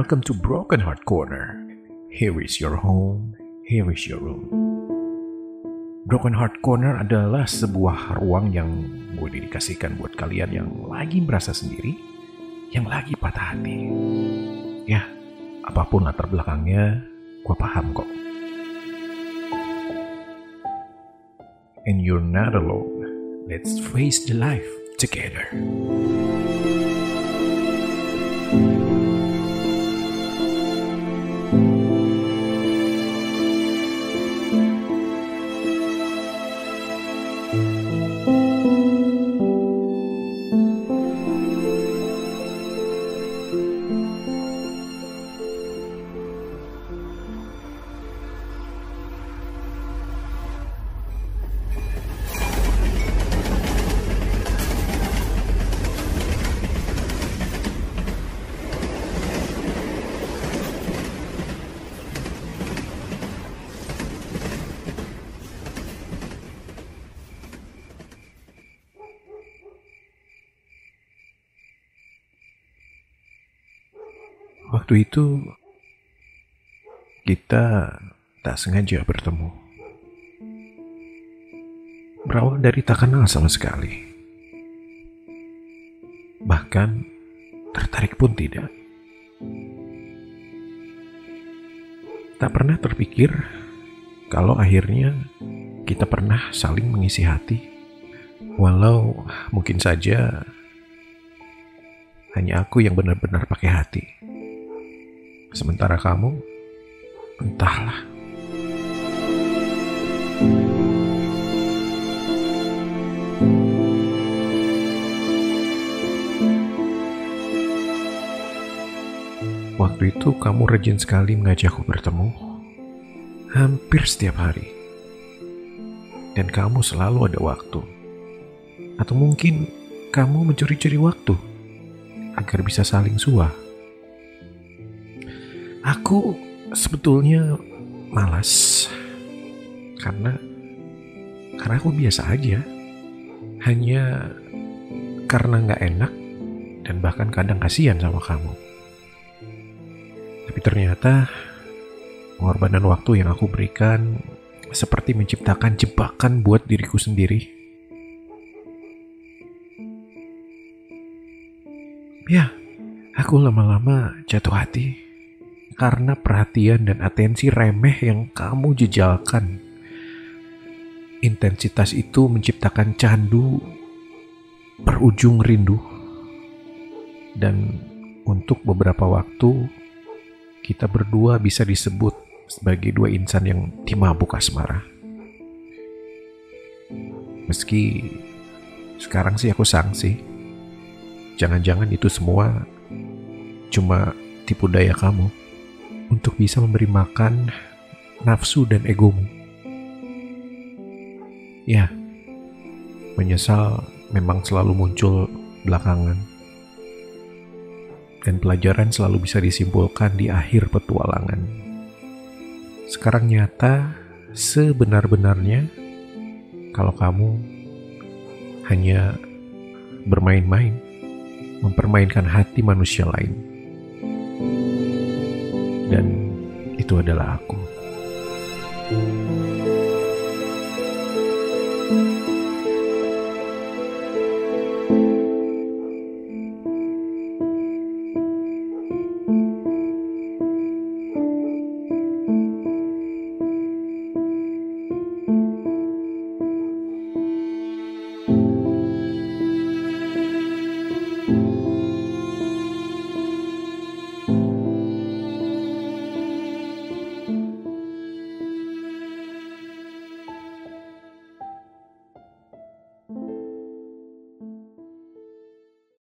Welcome to Broken Heart Corner. Here is your home, here is your room. Broken Heart Corner adalah sebuah ruang yang gue dedikasikan buat kalian yang lagi merasa sendiri, yang lagi patah hati. Ya, apa pun latar belakangnya, gue paham kok. And you're not alone. Let's face the life together. Waktu itu kita tak sengaja bertemu. Berawal dari tak kenal sama sekali. Bahkan tertarik pun tidak. Tak pernah terpikir kalau akhirnya kita pernah saling mengisi hati. Walau mungkin saja hanya aku yang benar-benar pakai hati. Sementara kamu, entahlah. Waktu itu kamu rajin sekali mengajakku bertemu, hampir setiap hari. Dan kamu selalu ada waktu. Atau mungkin kamu mencuri-curi waktu agar bisa saling suah. Aku sebetulnya malas karena karena aku biasa aja. Hanya karena nggak enak dan bahkan kadang kasihan sama kamu. Tapi ternyata pengorbanan waktu yang aku berikan seperti menciptakan jebakan buat diriku sendiri. Ya, aku lama-lama jatuh hati karena perhatian dan atensi remeh yang kamu jejalkan. Intensitas itu menciptakan candu berujung rindu. Dan untuk beberapa waktu, kita berdua bisa disebut sebagai dua insan yang dimabuk asmara. Meski sekarang sih aku sangsi, jangan-jangan itu semua cuma tipu daya kamu untuk bisa memberi makan nafsu dan egomu. Ya, menyesal memang selalu muncul belakangan. Dan pelajaran selalu bisa disimpulkan di akhir petualangan. Sekarang nyata sebenar-benarnya kalau kamu hanya bermain-main, mempermainkan hati manusia lain. itu adalah aku.